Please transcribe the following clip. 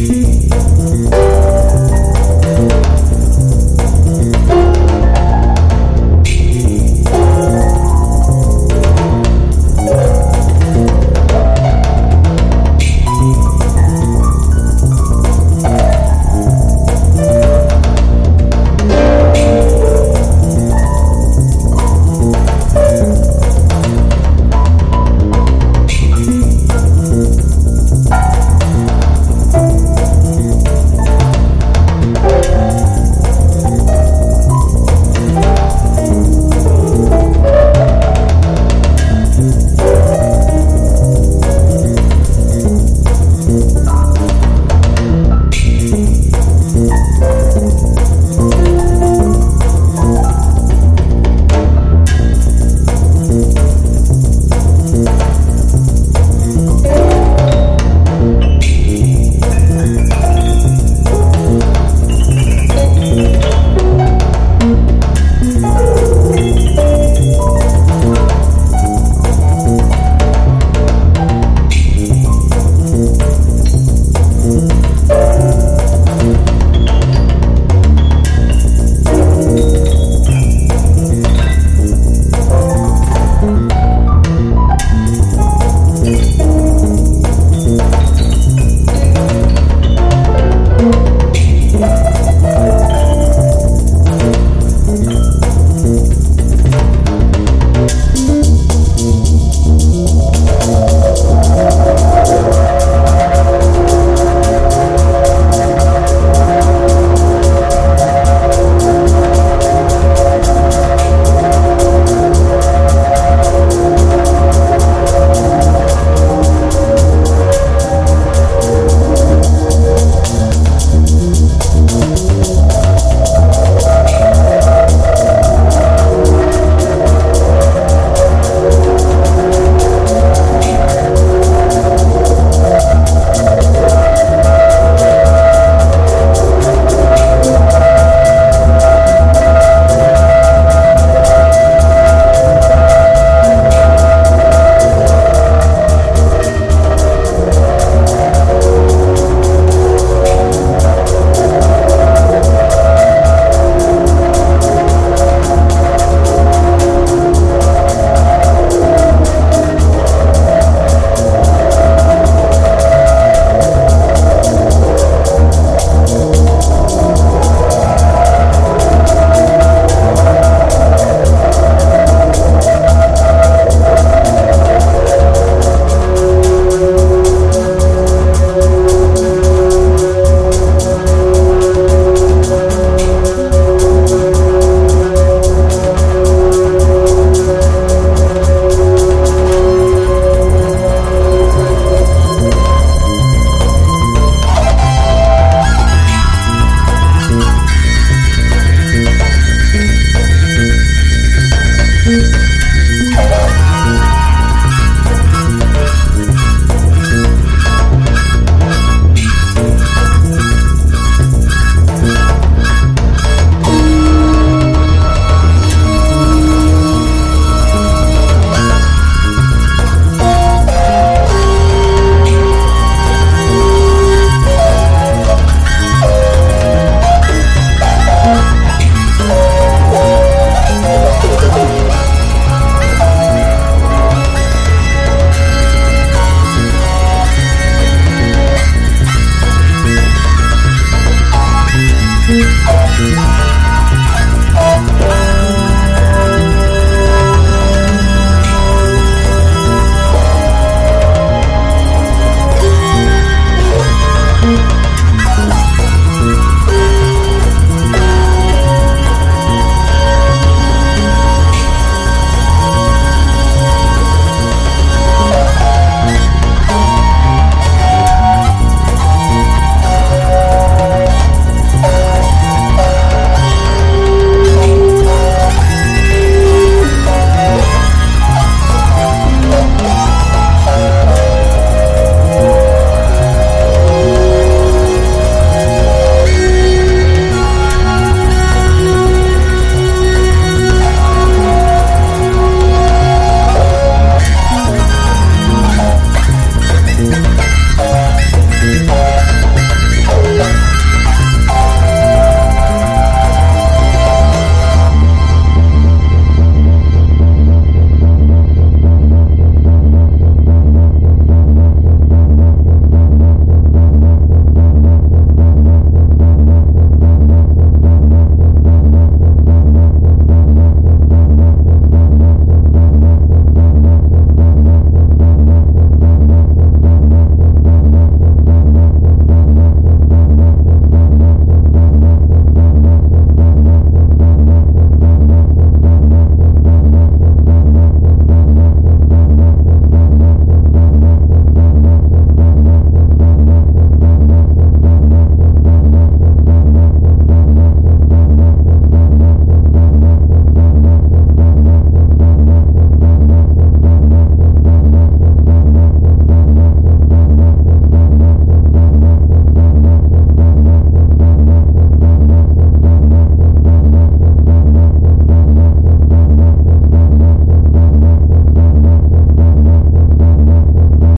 you.